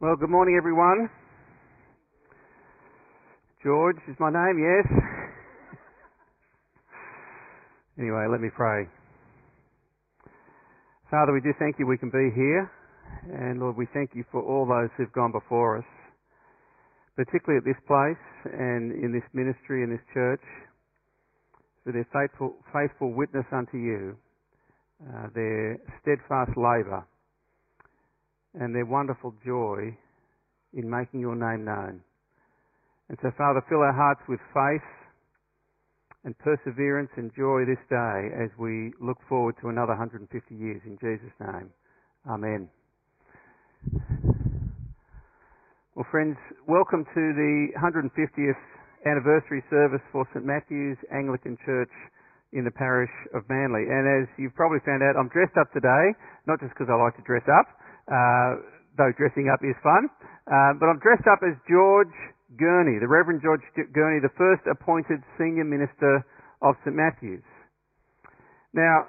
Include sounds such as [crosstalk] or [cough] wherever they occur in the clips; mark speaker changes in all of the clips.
Speaker 1: Well, good morning, everyone. George is my name, yes. [laughs] anyway, let me pray. Father, we do thank you we can be here. And Lord, we thank you for all those who've gone before us, particularly at this place and in this ministry and this church, for their faithful, faithful witness unto you, uh, their steadfast labour and their wonderful joy in making your name known. And so, Father, fill our hearts with faith and perseverance and joy this day as we look forward to another 150 years. In Jesus' name, Amen. Well, friends, welcome to the 150th anniversary service for St Matthew's Anglican Church in the parish of Manly. And as you've probably found out, I'm dressed up today, not just because I like to dress up, uh, though dressing up is fun. Uh, but I'm dressed up as George Gurney, the Reverend George Gurney, the first appointed senior minister of St Matthew's. Now,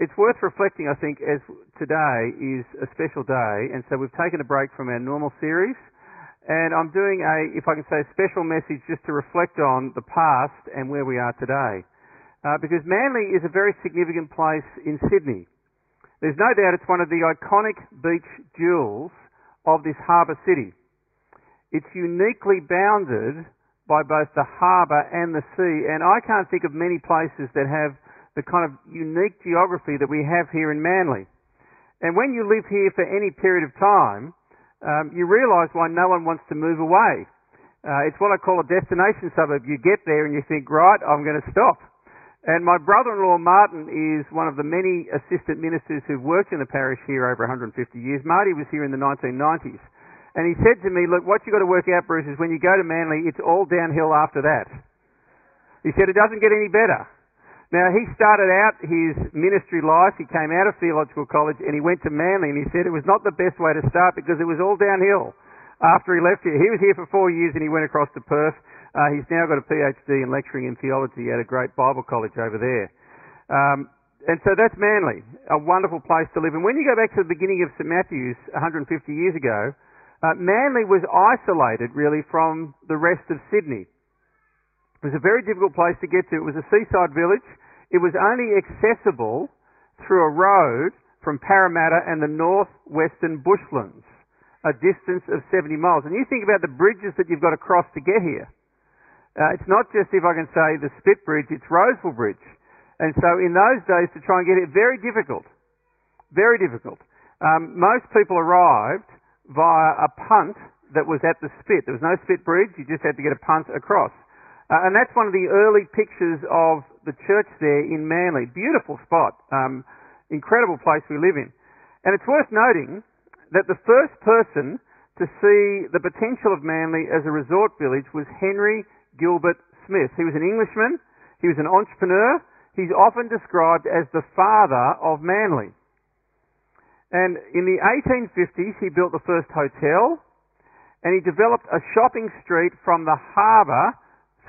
Speaker 1: it's worth reflecting, I think, as today is a special day, and so we've taken a break from our normal series, and I'm doing a, if I can say, special message just to reflect on the past and where we are today. Uh, because Manly is a very significant place in Sydney. There's no doubt it's one of the iconic beach jewels of this harbour city. It's uniquely bounded by both the harbour and the sea, and I can't think of many places that have the kind of unique geography that we have here in Manly. And when you live here for any period of time, um, you realise why no one wants to move away. Uh, it's what I call a destination suburb. You get there and you think, right, I'm going to stop. And my brother-in-law Martin is one of the many assistant ministers who've worked in the parish here over 150 years. Marty was here in the 1990s. And he said to me, look, what you've got to work out, Bruce, is when you go to Manly, it's all downhill after that. He said it doesn't get any better. Now, he started out his ministry life, he came out of theological college and he went to Manly and he said it was not the best way to start because it was all downhill after he left here. He was here for four years and he went across to Perth uh, he's now got a PhD in lecturing in theology at a great Bible college over there. Um, and so that's Manly, a wonderful place to live. And when you go back to the beginning of St Matthew's 150 years ago, uh, Manly was isolated really from the rest of Sydney. It was a very difficult place to get to. It was a seaside village. It was only accessible through a road from Parramatta and the northwestern bushlands, a distance of 70 miles. And you think about the bridges that you've got to cross to get here. Uh, it's not just, if I can say, the Spit Bridge, it's Roseville Bridge. And so in those days, to try and get it, very difficult. Very difficult. Um, most people arrived via a punt that was at the Spit. There was no Spit Bridge, you just had to get a punt across. Uh, and that's one of the early pictures of the church there in Manly. Beautiful spot. Um, incredible place we live in. And it's worth noting that the first person to see the potential of Manly as a resort village was Henry Gilbert Smith. He was an Englishman. He was an entrepreneur. He's often described as the father of Manly. And in the 1850s, he built the first hotel, and he developed a shopping street from the harbour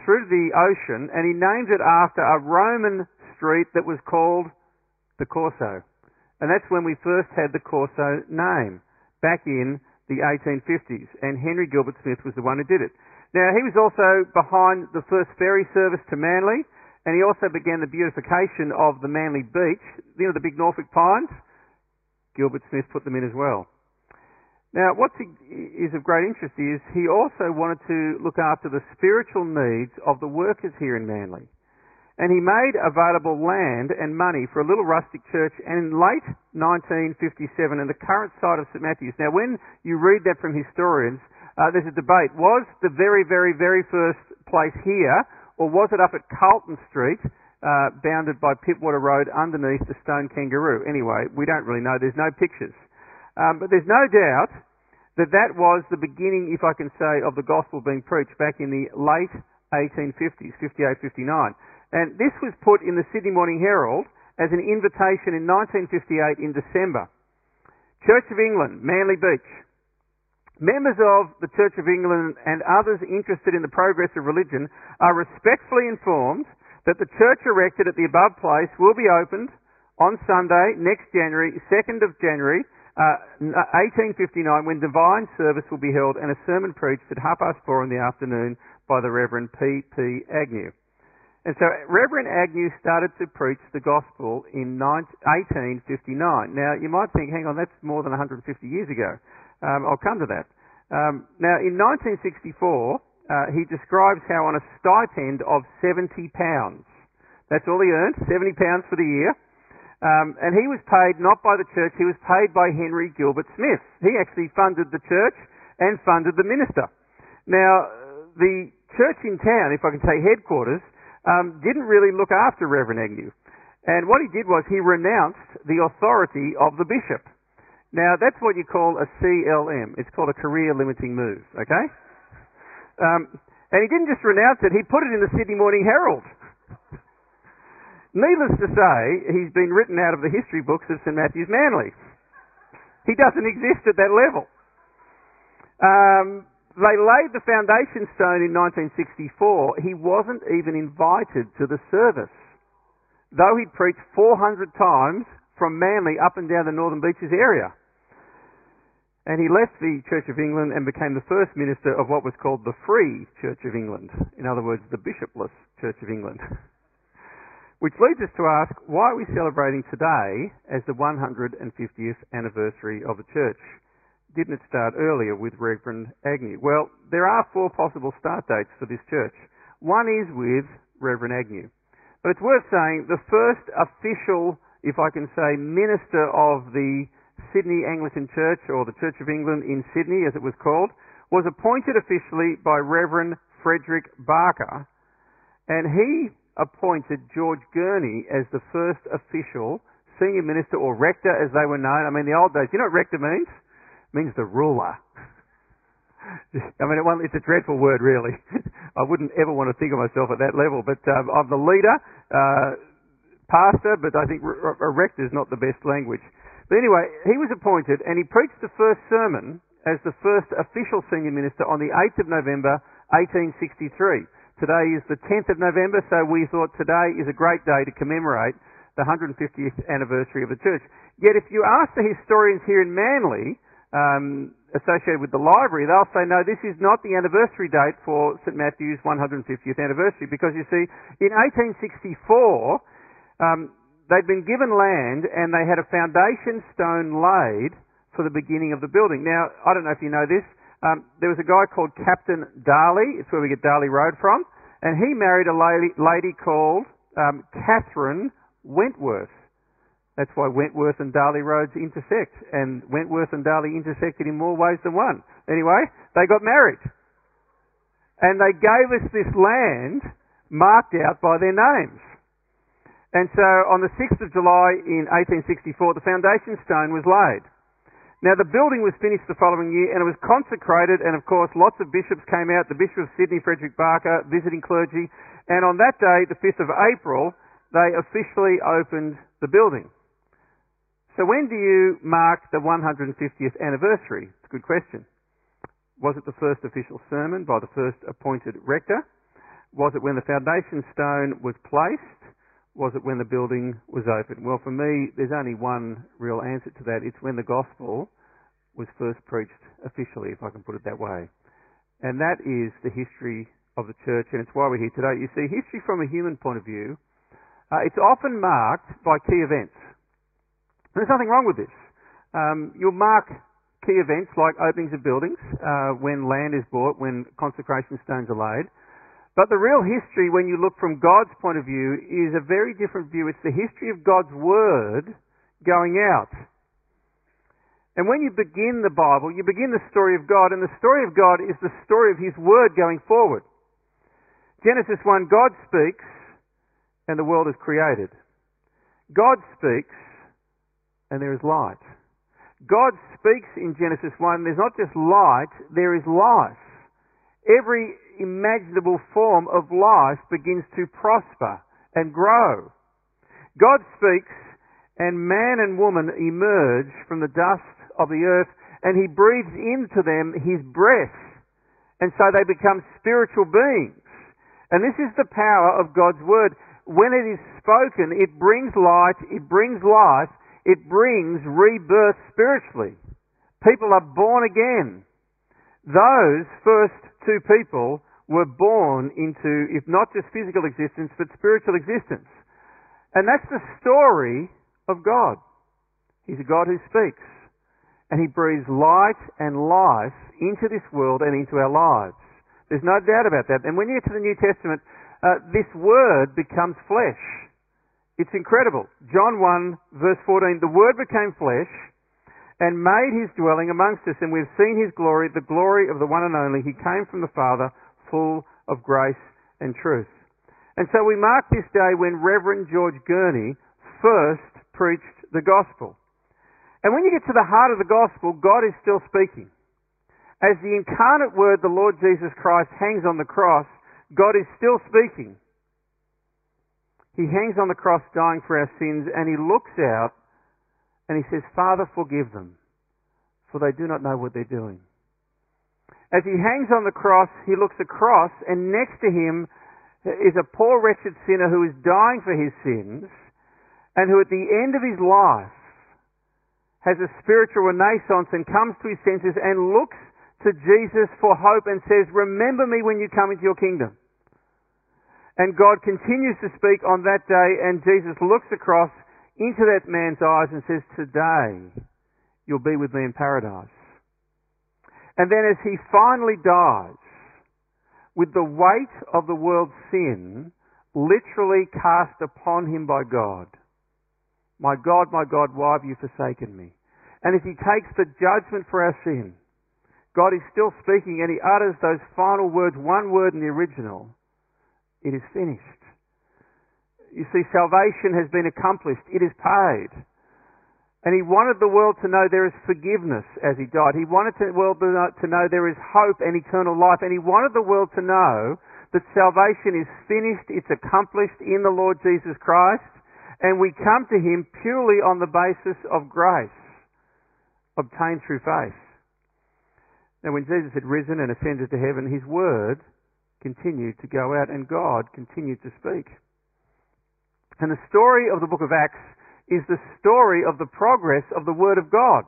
Speaker 1: through the ocean, and he named it after a Roman street that was called the Corso. And that's when we first had the Corso name, back in the 1850s. And Henry Gilbert Smith was the one who did it. Now, he was also behind the first ferry service to Manly, and he also began the beautification of the Manly beach. You know, the big Norfolk pines? Gilbert Smith put them in as well. Now, what is of great interest is he also wanted to look after the spiritual needs of the workers here in Manly. And he made available land and money for a little rustic church in late 1957 in the current site of St Matthew's. Now when you read that from historians, uh, there's a debate. Was the very, very, very first place here, or was it up at Carlton Street, uh, bounded by Pittwater Road underneath the Stone Kangaroo? Anyway, we don't really know. There's no pictures. Um, but there's no doubt that that was the beginning, if I can say, of the gospel being preached back in the late 1850s, 58, 59. And this was put in the Sydney Morning Herald as an invitation in 1958 in December. Church of England, Manly Beach. Members of the Church of England and others interested in the progress of religion are respectfully informed that the church erected at the above place will be opened on Sunday, next January, 2nd of January, Uh, 1859, when divine service will be held and a sermon preached at half past four in the afternoon by the Reverend P. P. Agnew. And so Reverend Agnew started to preach the gospel in 1859. Now, you might think, hang on, that's more than 150 years ago. Um, I'll come to that. Um, now, in 1964, uh, he describes how on a stipend of 70 pounds, that's all he earned, 70 pounds for the year, um, and he was paid not by the church, he was paid by Henry Gilbert Smith. He actually funded the church and funded the minister. Now, the church in town, if I can say headquarters, um, didn't really look after Reverend Agnew. And what he did was he renounced the authority of the bishop. Now, that's what you call a CLM. It's called a career limiting move, okay? Um, and he didn't just renounce it, he put it in the Sydney Morning Herald. Needless to say, he's been written out of the history books of St Matthew's Manly. He doesn't exist at that level. Um, they laid the foundation stone in 1964. He wasn't even invited to the service. Though he'd preached 400 times from Manly up and down the Northern Beaches area. And he left the Church of England and became the first minister of what was called the Free Church of England. In other words, the bishopless Church of England. [laughs] Which leads us to ask, why are we celebrating today as the 150th anniversary of the church? didn't it start earlier with Reverend Agnew? Well, there are four possible start dates for this church. One is with Reverend Agnew. But it's worth saying the first official, if I can say, minister of the Sydney Anglican Church, or the Church of England in Sydney, as it was called, was appointed officially by Reverend Frederick Barker, and he appointed George Gurney as the first official senior minister or rector, as they were known. I mean, the old days, you know what rector means? means the ruler. [laughs] I mean, it's a dreadful word, really. [laughs] I wouldn't ever want to think of myself at that level. But um, I'm the leader, uh, pastor, but I think rector is not the best language. But anyway, he was appointed and he preached the first sermon as the first official senior minister on the 8th of November 1863. Today is the 10th of November, so we thought today is a great day to commemorate the 150th anniversary of the church. Yet if you ask the historians here in Manly, um, associated with the library, they'll say, no, this is not the anniversary date for St Matthew's 150th anniversary because you see, in 1864, um, they'd been given land and they had a foundation stone laid for the beginning of the building. Now, I don't know if you know this, um, there was a guy called Captain Darley, it's where we get Darley Road from, and he married a lady, lady called um, Catherine Wentworth. That's why Wentworth and Darley roads intersect, and Wentworth and Darley intersected in more ways than one. Anyway, they got married. And they gave us this land marked out by their names. And so on the 6th of July in 1864, the foundation stone was laid. Now the building was finished the following year and it was consecrated and of course lots of bishops came out, the Bishop of Sydney, Frederick Barker, visiting clergy, and on that day, the 5th of April, they officially opened the building. So when do you mark the 150th anniversary? It's a good question. Was it the first official sermon by the first appointed rector? Was it when the foundation stone was placed? Was it when the building was opened? Well, for me, there's only one real answer to that. It's when the gospel was first preached officially, if I can put it that way. And that is the history of the church, and it's why we're here today. You see, history from a human point of view, uh, it's often marked by key events. There's nothing wrong with this. Um, you'll mark key events like openings of buildings, uh, when land is bought, when consecration stones are laid. But the real history, when you look from God's point of view, is a very different view. It's the history of God's Word going out. And when you begin the Bible, you begin the story of God, and the story of God is the story of His Word going forward. Genesis 1, God speaks, and the world is created. God speaks, and there is light. God speaks in Genesis 1, there's not just light, there is life. Every imaginable form of life begins to prosper and grow. God speaks, and man and woman emerge from the dust of the earth, and He breathes into them His breath. And so they become spiritual beings. And this is the power of God's Word. When it is spoken, it brings light, it brings life, It brings rebirth spiritually. People are born again. Those first two people were born into, if not just physical existence, but spiritual existence. And that's the story of God. He's a God who speaks. And He breathes light and life into this world and into our lives. There's no doubt about that. And when you get to the New Testament, uh, this word becomes flesh. It's incredible. John 1 verse 14, the word became flesh and made his dwelling amongst us and we've seen his glory, the glory of the one and only. He came from the Father full of grace and truth. And so we mark this day when Reverend George Gurney first preached the gospel. And when you get to the heart of the gospel, God is still speaking. As the incarnate word, the Lord Jesus Christ, hangs on the cross, God is still speaking. He hangs on the cross dying for our sins and he looks out and he says, Father, forgive them, for they do not know what they're doing. As he hangs on the cross, he looks across and next to him is a poor wretched sinner who is dying for his sins and who at the end of his life has a spiritual renaissance and comes to his senses and looks to Jesus for hope and says, Remember me when you come into your kingdom. And God continues to speak on that day, and Jesus looks across into that man's eyes and says, Today you'll be with me in paradise. And then as he finally dies, with the weight of the world's sin literally cast upon him by God, my God, my God, why have you forsaken me? And as he takes the judgment for our sin, God is still speaking and he utters those final words, one word in the original. It is finished. You see, salvation has been accomplished. It is paid. And he wanted the world to know there is forgiveness as he died. He wanted the world to know there is hope and eternal life. And he wanted the world to know that salvation is finished, it's accomplished in the Lord Jesus Christ and we come to Him purely on the basis of grace obtained through faith. Now, when Jesus had risen and ascended to heaven, His word continued to go out and God continued to speak. And the story of the book of Acts is the story of the progress of the Word of God.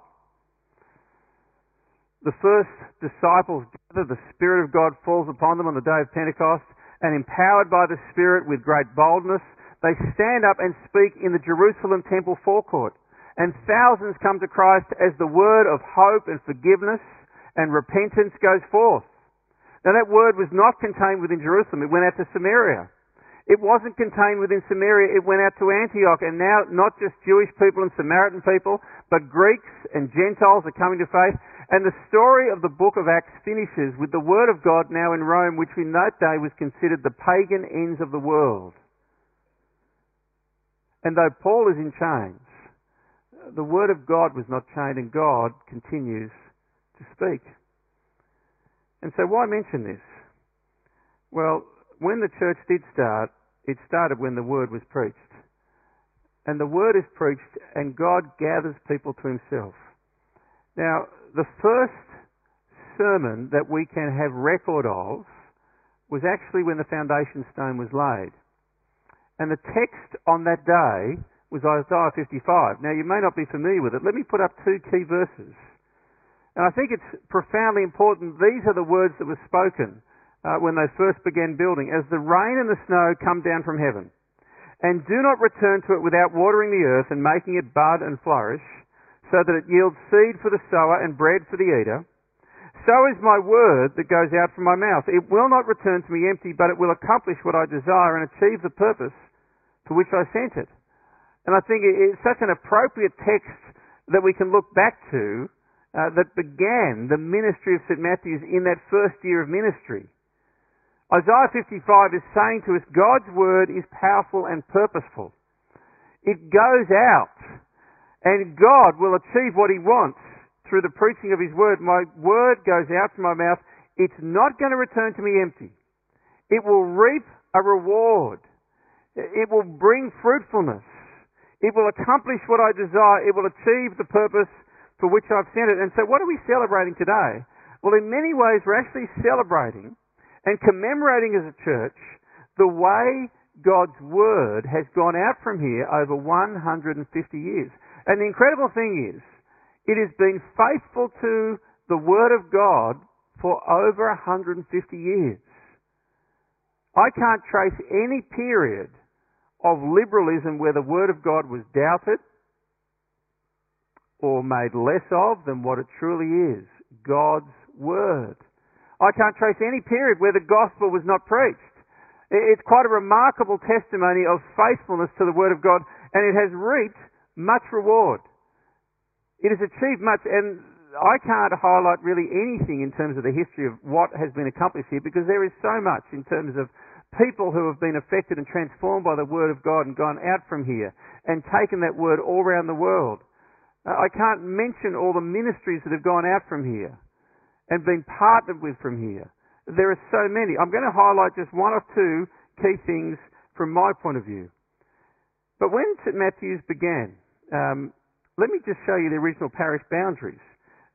Speaker 1: The first disciples gather, the Spirit of God falls upon them on the day of Pentecost, and empowered by the Spirit with great boldness, they stand up and speak in the Jerusalem temple forecourt. And thousands come to Christ as the word of hope and forgiveness and repentance goes forth. Now that word was not contained within Jerusalem. It went out to Samaria. It wasn't contained within Samaria. It went out to Antioch. And now not just Jewish people and Samaritan people, but Greeks and Gentiles are coming to faith. And the story of the book of Acts finishes with the word of God now in Rome, which in that day was considered the pagan ends of the world. And though Paul is in chains, the Word of God was not chained and God continues to speak. And so why mention this? Well, when the church did start, it started when the Word was preached. And the Word is preached and God gathers people to Himself. Now, the first sermon that we can have record of was actually when the foundation stone was laid. And the text on that day was Isaiah 55. Now, you may not be familiar with it. Let me put up two key verses. And I think it's profoundly important. These are the words that were spoken uh, when they first began building. As the rain and the snow come down from heaven, and do not return to it without watering the earth and making it bud and flourish, so that it yields seed for the sower and bread for the eater, so is my word that goes out from my mouth. It will not return to me empty, but it will accomplish what I desire and achieve the purpose for which I sent it. And I think it's such an appropriate text that we can look back to uh, that began the ministry of St. Matthew's in that first year of ministry. Isaiah 55 is saying to us, God's word is powerful and purposeful. It goes out, and God will achieve what he wants through the preaching of his word. My word goes out from my mouth. It's not going to return to me empty. It will reap a reward. It will bring fruitfulness. It will accomplish what I desire. It will achieve the purpose for which I've sent it. And so what are we celebrating today? Well, in many ways, we're actually celebrating and commemorating as a church the way God's Word has gone out from here over 150 years. And the incredible thing is, it has been faithful to the Word of God for over 150 years. I can't trace any period of liberalism where the Word of God was doubted or made less of than what it truly is God's Word. I can't trace any period where the gospel was not preached. It's quite a remarkable testimony of faithfulness to the Word of God, and it has reaped much reward. It has achieved much, and I can't highlight really anything in terms of the history of what has been accomplished here because there is so much in terms of people who have been affected and transformed by the Word of God and gone out from here and taken that Word all around the world. Uh, I can't mention all the ministries that have gone out from here and been partnered with from here. There are so many. I'm going to highlight just one or two key things from my point of view. But when St. Matthew's began, um, let me just show you the original parish boundaries.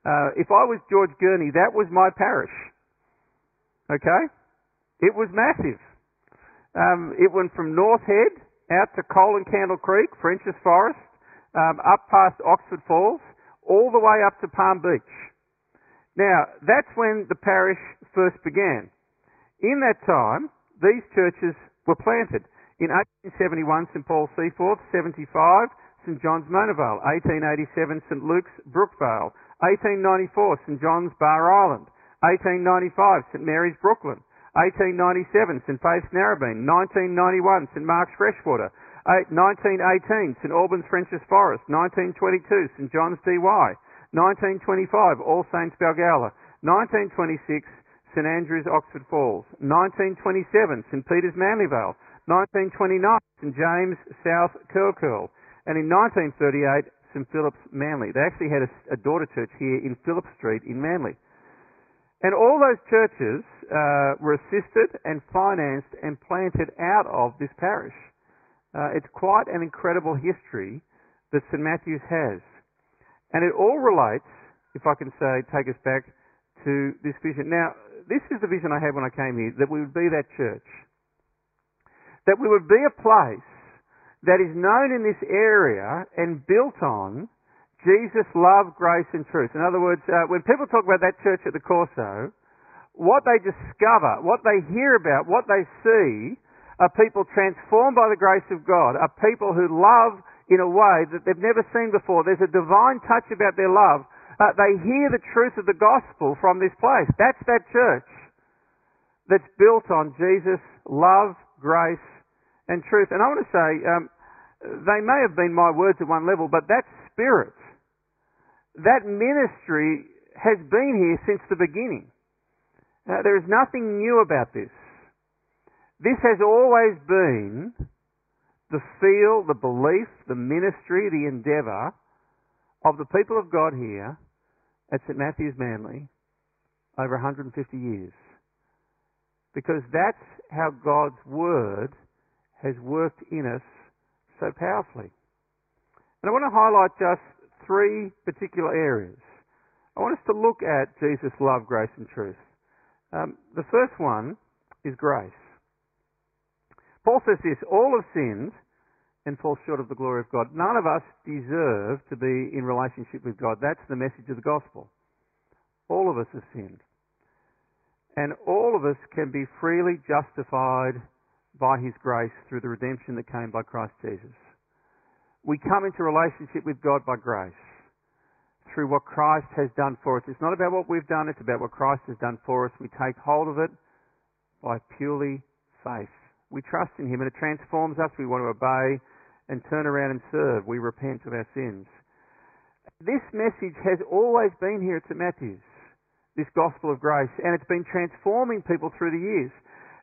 Speaker 1: Uh, if I was George Gurney, that was my parish. Okay? It was massive. Um, it went from North Head out to Coal and Candle Creek, Frenchs Forest, um, up past Oxford Falls, all the way up to Palm Beach. Now, that's when the parish first began. In that time, these churches were planted. In 1871, St Paul's Seaforth, 75, St John's Mona Vale, 1887 St Luke's Brookvale, 1894 St John's Bar Island, 1895 St Mary's Brooklyn, 1897 St Faith's Narrabeen, 1991 St Mark's Freshwater, 1918 St Albans Frenchs Forest, 1922 St John's DY, 1925 All Saints Balgowlah, 1926 St Andrews Oxford Falls, 1927 St Peter's Manly Vale, 1929 St James South Curl Curl, and in 1938, St Philip's Manly. They actually had a, a, daughter church here in Phillip Street in Manly. And all those churches uh, were assisted and financed and planted out of this parish. Uh, it's quite an incredible history that St Matthew's has. And it all relates, if I can say, take us back to this vision. Now, this is the vision I had when I came here, that we would be that church. That we would be a place that is known in this area and built on Jesus' love, grace, and truth. In other words, uh, when people talk about that church at the Corso, what they discover, what they hear about, what they see are people transformed by the grace of God, are people who love in a way that they've never seen before. There's a divine touch about their love. Uh, they hear the truth of the gospel from this place. That's that church that's built on Jesus' love, grace, and truth. And I want to say, um, they may have been my words at one level, but that spirit, that ministry has been here since the beginning. Uh, there is nothing new about this. This has always been the feel, the belief, the ministry, the endeavour of the people of God here at St Matthew's Manly over 150 years. Because that's how God's Word has worked in us so powerfully. And I want to highlight just three particular areas. I want us to look at Jesus' love, grace, and truth. Um, the first one is grace. Paul says this all have sinned and fall short of the glory of God. None of us deserve to be in relationship with God. That's the message of the gospel. All of us have sinned. And all of us can be freely justified by His grace through the redemption that came by Christ Jesus. We come into relationship with God by grace through what Christ has done for us. It's not about what we've done, it's about what Christ has done for us. We take hold of it by purely faith. We trust in Him and it transforms us. We want to obey and turn around and serve. We repent of our sins. This message has always been here at. Matthew's, this gospel of grace, and it's been transforming people through the years.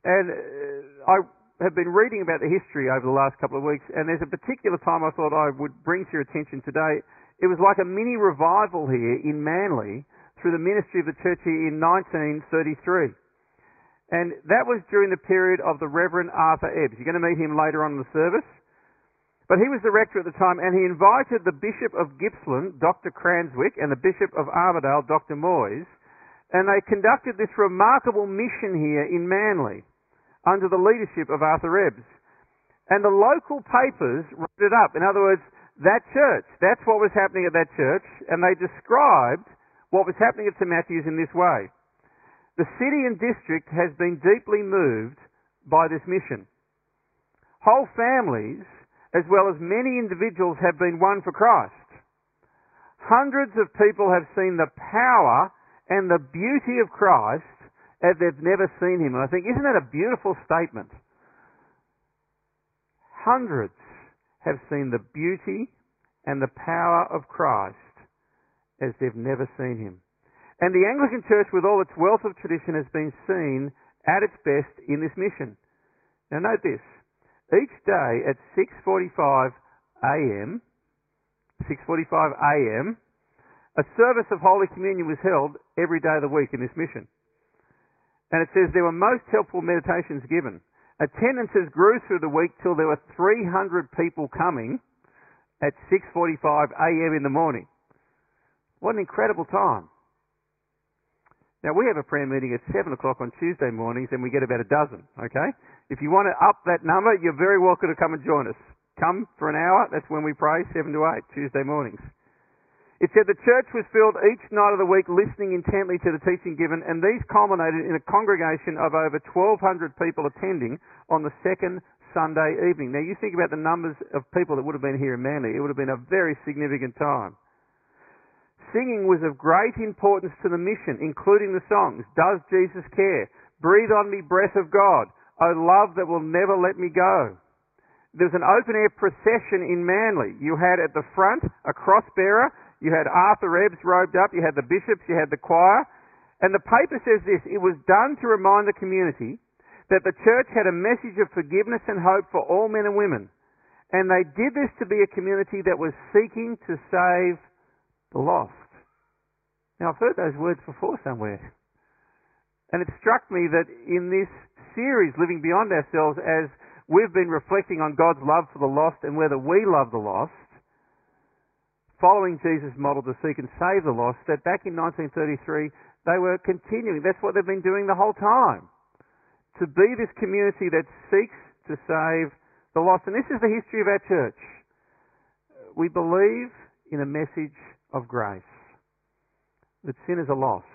Speaker 1: And uh, I have been reading about the history over the last couple of weeks, and there's a particular time I thought I would bring to your attention today. It was like a mini revival here in Manly through the ministry of the church here in 1933. And that was during the period of the Reverend Arthur Ebbs. You're going to meet him later on in the service. But he was the rector at the time, and he invited the Bishop of Gippsland, Dr. Cranswick, and the Bishop of Armidale, Dr. Moyes, and they conducted this remarkable mission here in Manly under the leadership of Arthur Ebbs. And the local papers wrote it up. In other words, that church. That's what was happening at that church, and they described what was happening at St Matthew's in this way. The city and district has been deeply moved by this mission. Whole families, as well as many individuals, have been won for Christ. Hundreds of people have seen the power and the beauty of Christ as they've never seen him. And I think, isn't that a beautiful statement? Hundreds have seen the beauty and the power of Christ as they've never seen him. And the Anglican Church, with all its wealth of tradition, has been seen at its best in this mission. Now note this. Each day at 6.45 a.m., 6.45 a.m., a service of Holy Communion was held every day of the week in this mission. And it says there were most helpful meditations given. Attendances grew through the week till there were 300 people coming at 6.45 a.m. in the morning. What an incredible time. Now we have a prayer meeting at 7 o'clock on Tuesday mornings and we get about a dozen, okay? If you want to up that number, you're very welcome to come and join us. Come for an hour, that's when we pray, 7 to 8, Tuesday mornings. It said the church was filled each night of the week listening intently to the teaching given and these culminated in a congregation of over 1,200 people attending on the second Sunday evening. Now you think about the numbers of people that would have been here in Manly. It would have been a very significant time. Singing was of great importance to the mission, including the songs, Does Jesus Care? Breathe on me, breath of God. O love that will never let me go. There was an open air procession in Manly. You had at the front a cross bearer, you had Arthur Ebbs robed up, you had the bishops, you had the choir, and the paper says this, it was done to remind the community that the church had a message of forgiveness and hope for all men and women. And they did this to be a community that was seeking to save the lost. Now, I've heard those words before somewhere. And it struck me that in this series, Living Beyond Ourselves, as we've been reflecting on God's love for the lost and whether we love the lost, following Jesus' model to seek and save the lost, that back in 1933, they were continuing. That's what they've been doing the whole time. To be this community that seeks to save the lost. And this is the history of our church. We believe in a message of grace. That sinners are lost.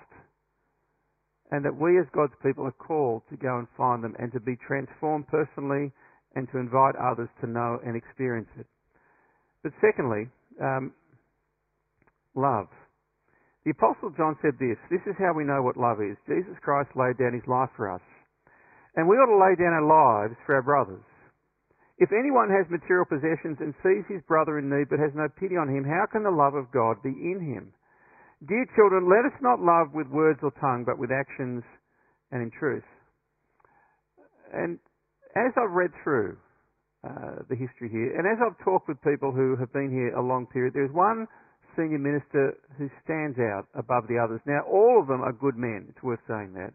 Speaker 1: And that we as God's people are called to go and find them and to be transformed personally and to invite others to know and experience it. But secondly, um, love. The Apostle John said this, this is how we know what love is. Jesus Christ laid down his life for us. And we ought to lay down our lives for our brothers. If anyone has material possessions and sees his brother in need but has no pity on him, how can the love of God be in him? Dear children, let us not love with words or tongue, but with actions and in truth. And as I've read through uh, the history here, and as I've talked with people who have been here a long period, there's one senior minister who stands out above the others. Now, all of them are good men, it's worth saying that.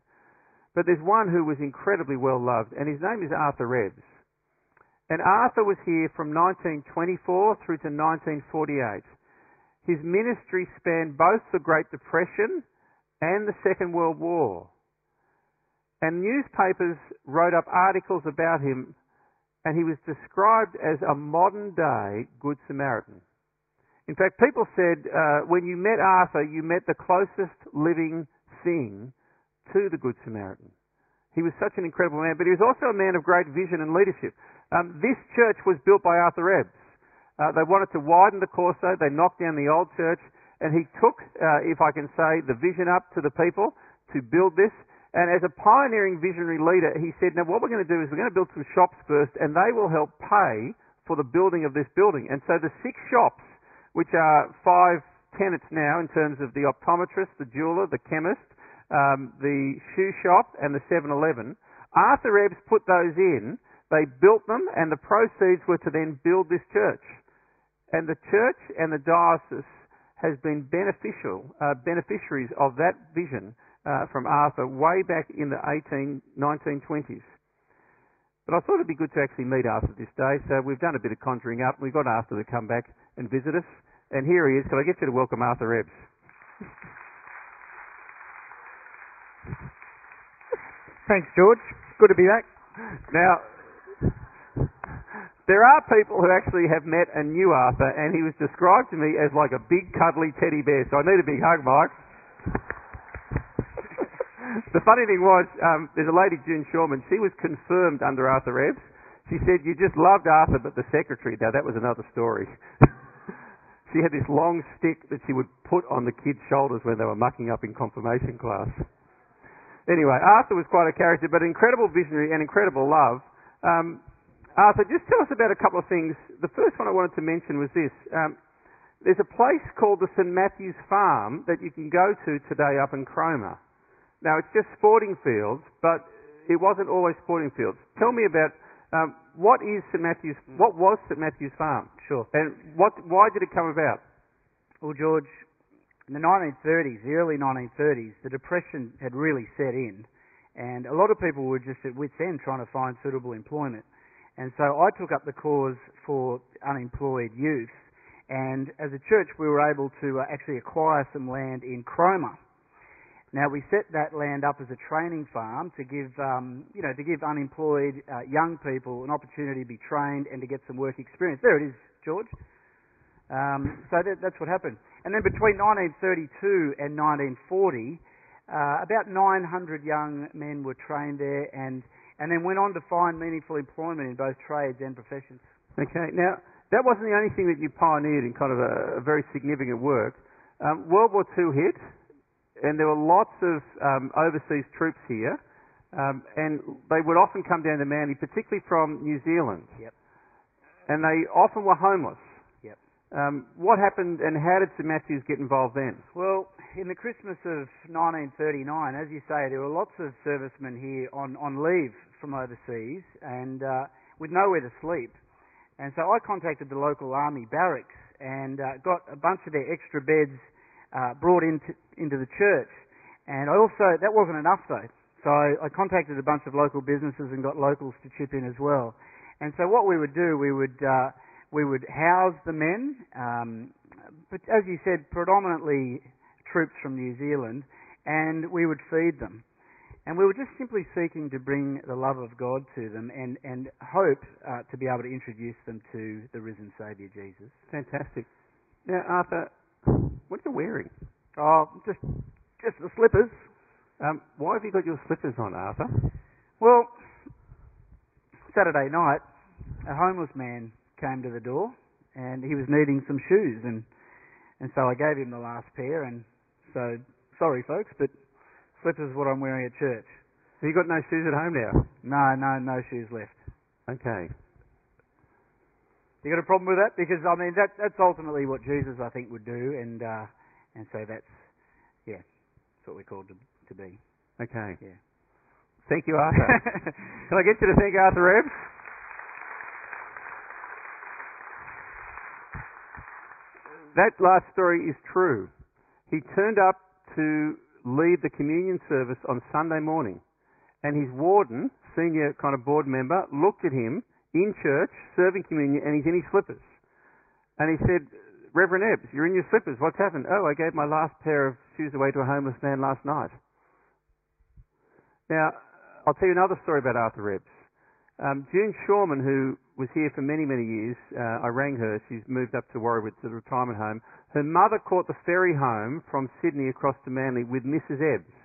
Speaker 1: But there's one who was incredibly well loved, and his name is Arthur Ebbs. And Arthur was here from 1924 through to 1948. His ministry spanned both the Great Depression and the Second World War. And newspapers wrote up articles about him, and he was described as a modern day Good Samaritan. In fact, people said uh, when you met Arthur, you met the closest living thing to the Good Samaritan. He was such an incredible man, but he was also a man of great vision and leadership. Um, this church was built by Arthur Ebbs. Uh, they wanted to widen the Corso. They knocked down the old church, and he took, uh, if I can say, the vision up to the people to build this. And as a pioneering visionary leader, he said, "Now what we're going to do is we're going to build some shops first, and they will help pay for the building of this building." And so the six shops, which are five tenants now in terms of the optometrist, the jeweler, the chemist, um, the shoe shop, and the 7-Eleven, Arthur Ebbs put those in they built them, and the proceeds were to then build this church. And the church and the diocese has been beneficial uh, beneficiaries of that vision uh, from Arthur way back in the 18, 1920s. But I thought it'd be good to actually meet Arthur this day, so we've done a bit of conjuring up. We've got Arthur to come back and visit us. And here he is. Can I get you to welcome Arthur Ebbs?
Speaker 2: Thanks, George. Good to be back.
Speaker 1: Now, there are people who actually have met and knew Arthur, and he was described to me as like a big cuddly teddy bear. So I need a big hug, Mike. [laughs] the funny thing was, um, there's a lady, June Shawman. She was confirmed under Arthur Ebbs. She said you just loved Arthur, but the secretary. Now that was another story. [laughs] she had this long stick that she would put on the kids' shoulders when they were mucking up in confirmation class. Anyway, Arthur was quite a character, but incredible visionary and incredible love. Um, Arthur, just tell us about a couple of things. The first one I wanted to mention was this. Um, there's a place called the St Matthew's Farm that you can go to today up in Cromer. Now, it's just sporting fields, but it wasn't always sporting fields. Tell me about um, what is St Matthew's, what was St Matthew's Farm?
Speaker 2: Sure.
Speaker 1: And what, why did it come about?
Speaker 2: Well, George, in the 1930s, the early 1930s, the Depression had really set in, and a lot of people were just at wits' end trying to find suitable employment. And so I took up the cause for unemployed youth, and as a church we were able to uh, actually acquire some land in Cromer. Now we set that land up as a training farm to give, um, you know, to give unemployed uh, young people an opportunity to be trained and to get some work experience. There it is, George. Um, so that, that's what happened. And then between 1932 and 1940, uh, about 900 young men were trained there, and and then went on to find meaningful employment in both trades and professions.
Speaker 1: Okay, now that wasn't the only thing that you pioneered in kind of a, a very significant work. Um, World War II hit, and there were lots of um, overseas troops here, um, and they would often come down to Manly, particularly from New Zealand.
Speaker 2: Yep.
Speaker 1: And they often were homeless.
Speaker 2: Yep.
Speaker 1: Um, what happened, and how did St Matthews get involved then?
Speaker 2: Well, in the Christmas of 1939, as you say, there were lots of servicemen here on, on leave from overseas and uh, with nowhere to sleep. And so I contacted the local army barracks and uh, got a bunch of their extra beds uh, brought into, into the church. And I also, that wasn't enough though. So I, contacted a bunch of local businesses and got locals to chip in as well. And so what we would do, we would, uh, we would house the men, um, but as you said, predominantly troops from New Zealand, and we would feed them. And we were just simply seeking to bring the love of God to them and, and hope uh, to be able to introduce them to the risen Saviour Jesus.
Speaker 1: Fantastic. Now, Arthur, what are you wearing?
Speaker 2: Oh, just just the slippers.
Speaker 1: Um, why have you got your slippers on, Arthur?
Speaker 2: Well, Saturday night, a homeless man came to the door and he was needing some shoes and and so I gave him the last pair and so sorry folks, but Slippers is what I'm wearing at church.
Speaker 1: So you got no shoes at home now?
Speaker 2: No, no, no shoes left.
Speaker 1: Okay.
Speaker 2: You got a problem with that? Because I mean, that that's ultimately what Jesus I think would do, and uh, and so that's yeah, that's what we're called to to be.
Speaker 1: Okay.
Speaker 2: Yeah.
Speaker 1: Thank you, [laughs] Arthur. Can I get you to thank Arthur Ebbs? That last story is true. He turned up to lead the communion service on Sunday morning. And his warden, senior kind of board member, looked at him in church serving communion and he's in his slippers. And he said, Reverend Ebbs, you're in your slippers. What's happened? Oh, I gave my last pair of shoes away to a homeless man last night. Now, I'll tell you another story about Arthur Ebbs. Um, June Shawman, who was here for many, many years, uh, I rang her. She's moved up to Warriewood to the retirement home. Her mother caught the ferry home from Sydney across to Manly with Mrs. Ebbs.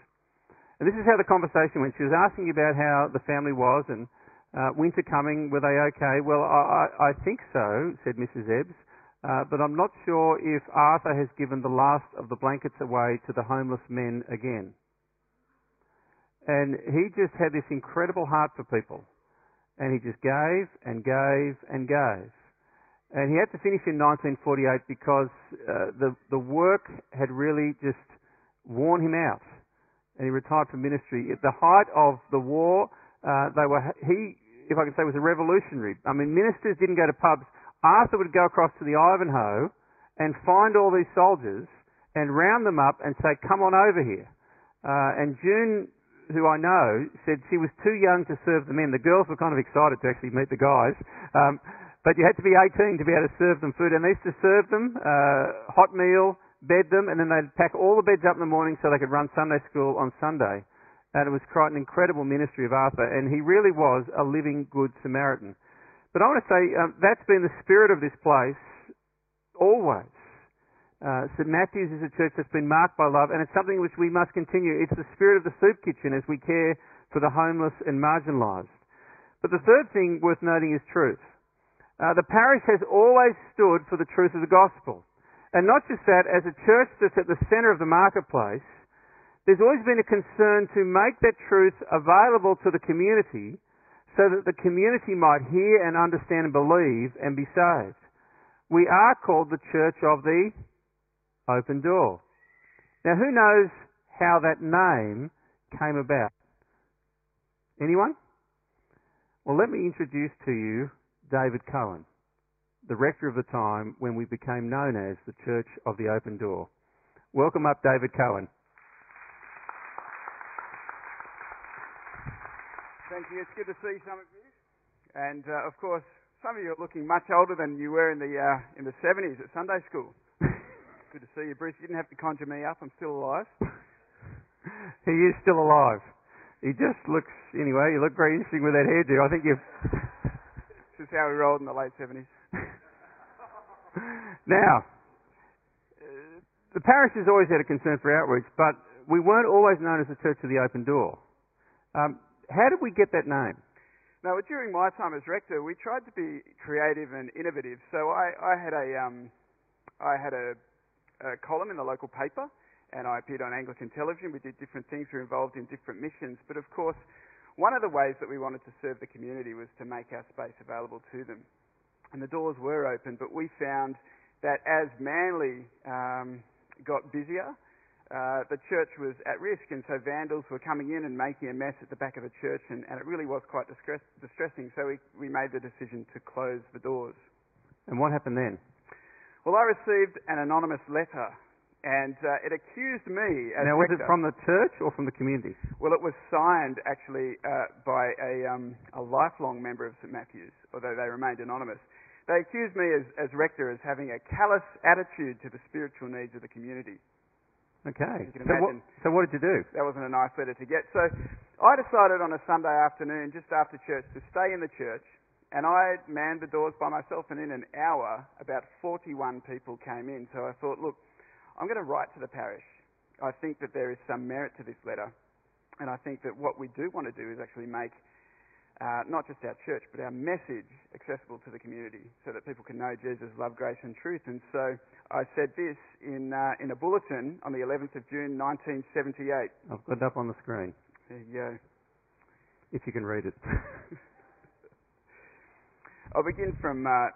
Speaker 1: And this is how the conversation went. She was asking about how the family was and uh, winter coming, were they okay? Well, I, I, I think so, said Mrs. Ebbs, uh, but I'm not sure if Arthur has given the last of the blankets away to the homeless men again. And he just had this incredible heart for people. And he just gave and gave and gave. And he had to finish in 1948 because uh, the the work had really just worn him out, and he retired from ministry. At the height of the war, uh, they were he, if I can say, was a revolutionary. I mean, ministers didn't go to pubs. Arthur would go across to the Ivanhoe and find all these soldiers and round them up and say, "Come on over here." Uh, and June, who I know, said she was too young to serve the men. The girls were kind of excited to actually meet the guys. Um, but you had to be 18 to be able to serve them food. And they used to serve them uh, hot meal, bed them, and then they'd pack all the beds up in the morning so they could run Sunday school on Sunday. And it was quite an incredible ministry of Arthur. And he really was a living good Samaritan. But I want to say um, that's been the spirit of this place always. Uh, St Matthew's is a church that's been marked by love, and it's something which we must continue. It's the spirit of the soup kitchen as we care for the homeless and marginalised. But the third thing worth noting is truth. Uh, the parish has always stood for the truth of the gospel. And not just that, as a church that's at the centre of the marketplace, there's always been a concern to make that truth available to the community so that the community might hear and understand and believe and be saved. We are called the church of the open door. Now, who knows how that name came about? Anyone? Well, let me introduce to you David Cohen, the rector of the time when we became known as the Church of the Open Door. Welcome up, David Cohen.
Speaker 3: Thank you. It's good to see some of you. And uh, of course, some of you are looking much older than you were in the uh, in the 70s at Sunday school. Good to see you, Bruce. You didn't have to conjure me up. I'm still alive. [laughs]
Speaker 1: he is still alive. He just looks anyway. You look very interesting with that hairdo. I think you've. [laughs]
Speaker 3: this is how we rolled in the late 70s. [laughs]
Speaker 1: now, the parish has always had a concern for outreach, but we weren't always known as the Church of the Open Door. Um, how did we get that name?
Speaker 3: Now, during my time as rector, we tried to be creative and innovative. So I, I had a, um, I had a, a column in the local paper, and I appeared on Anglican television. We did different things. We were involved in different missions. But of course, one of the ways that we wanted to serve the community was to make our space available to them. And the doors were open, but we found that as Manly um, got busier, uh, the church was at risk, and so vandals were coming in and making a mess at the back of the church, and, and it really was quite distress, distressing. So we, we made the decision to close the doors.
Speaker 1: And what happened then?
Speaker 3: Well, I received an anonymous letter, and uh, it accused me as
Speaker 1: now was it from the church or from the community?
Speaker 3: Well, it was signed actually uh, by a, um, a lifelong member of St Matthew's, although they remained anonymous. They accused me as, as rector as having a callous attitude to the spiritual needs of the community.
Speaker 1: Okay. So what, so what, did you do?
Speaker 3: That wasn't a nice letter to get. So I decided on a Sunday afternoon, just after church, to stay in the church, and I manned the doors by myself. And in an hour, about 41 people came in. So I thought, look, I'm going to write to the parish. I think that there is some merit to this letter, and I think that what we do want to do is actually make uh, not just our church, but our message accessible to the community so that people can know Jesus' love, grace, and truth. And so I said this in, uh, in a bulletin on the 11th of June 1978.
Speaker 1: I've got it up on the screen.
Speaker 3: There you go.
Speaker 1: If you can read it. [laughs]
Speaker 3: I'll begin from uh,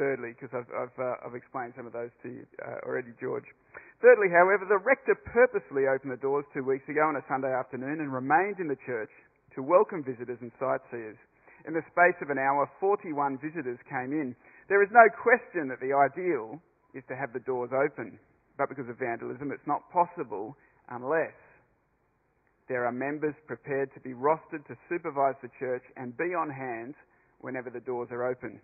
Speaker 3: thirdly, because I've, I've, uh, I've, explained some of those to you uh, already, George. Thirdly, however, the rector purposely opened the doors two weeks ago on a Sunday afternoon and remained in the church to welcome visitors and sightseers. In the space of an hour, 41 visitors came in. There is no question that the ideal is to have the doors open, but because of vandalism, it's not possible unless there are members prepared to be rostered to supervise the church and be on hand whenever the doors are open.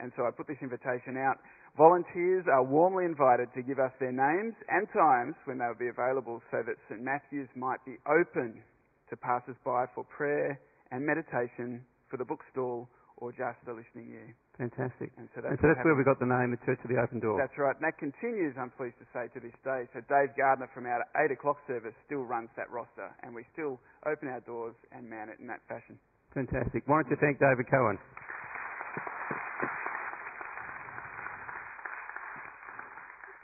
Speaker 3: And so I put this invitation out. Volunteers are warmly invited to give us their names and times when they will be available so that St Matthew's might be open to passers by for prayer and meditation for the bookstall or just a listening ear.
Speaker 1: Fantastic.
Speaker 3: And so that's,
Speaker 1: and so that's where we got the name, the Church of the Open Door.
Speaker 3: That's right. And that continues, I'm pleased to say, to this day. So Dave Gardner from our 8 o'clock service still runs that roster, and we still open our doors and man it in that fashion.
Speaker 1: Fantastic. Why don't you thank David Cohen?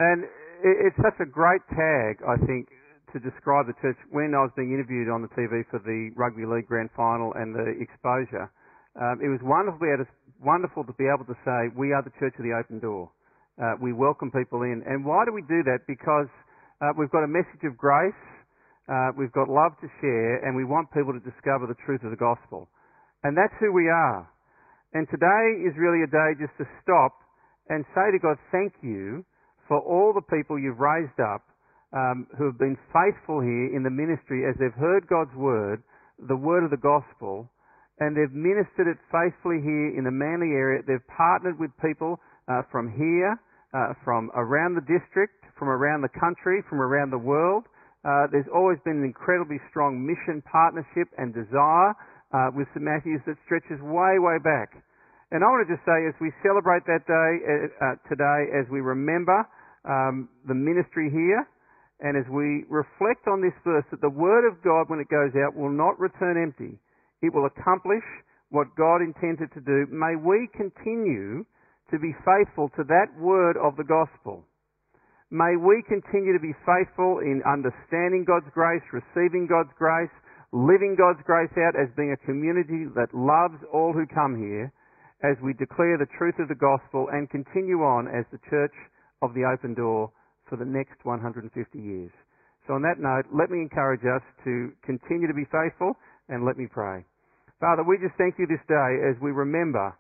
Speaker 1: And it's such a great tag, I think, to describe the church when I was being interviewed on the TV for the Rugby League Grand Final and the exposure. Um, it was wonderful to, be able to, say we are the church of the open door. Uh, we welcome people in, and why do we do that? Because uh, we've got a message of grace, uh, we've got love to share, and we want people to discover the truth of the gospel. And that's who we are. And today is really a day just to stop and say to God, thank you for all the people you've raised up um, who have been faithful here in the ministry as they've heard God's word, the word of the gospel, and they've ministered it faithfully here in the Manly area. They've partnered with people uh, from here, uh, from around the district, from around the country, from around the world. Uh, there's always been an incredibly strong mission partnership and desire uh, with St Matthews that stretches way, way back. And I want to just say, as we celebrate that day uh, uh, today, as we remember um, the ministry here, and as we reflect on this verse, that the Word of God, when it goes out, will not return empty. It will accomplish what God intended to do. May we continue to be faithful to that word of the gospel. May we continue to be faithful in understanding God's grace, receiving God's grace, living God's grace out as being a community that loves all who come here as we declare the truth of the gospel and continue on as the church of the open door for the next 150 years. So on that note, let me encourage us to continue to be faithful and let me pray. Father, we just thank you this day as we remember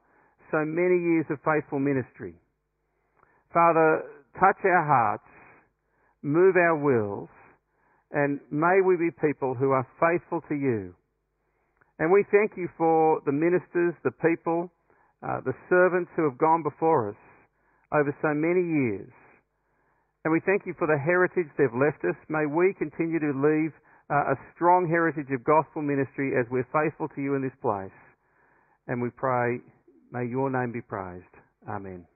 Speaker 1: so many years of faithful ministry. Father, touch our hearts, move our wills, and may we be people who are faithful to you. And we thank you for the ministers, the people, uh, the servants who have gone before us over so many years. And we thank you for the heritage they've left us. May we continue to leave uh, a strong heritage of gospel ministry as we're faithful to you in this place. And we pray, may your name be praised. Amen.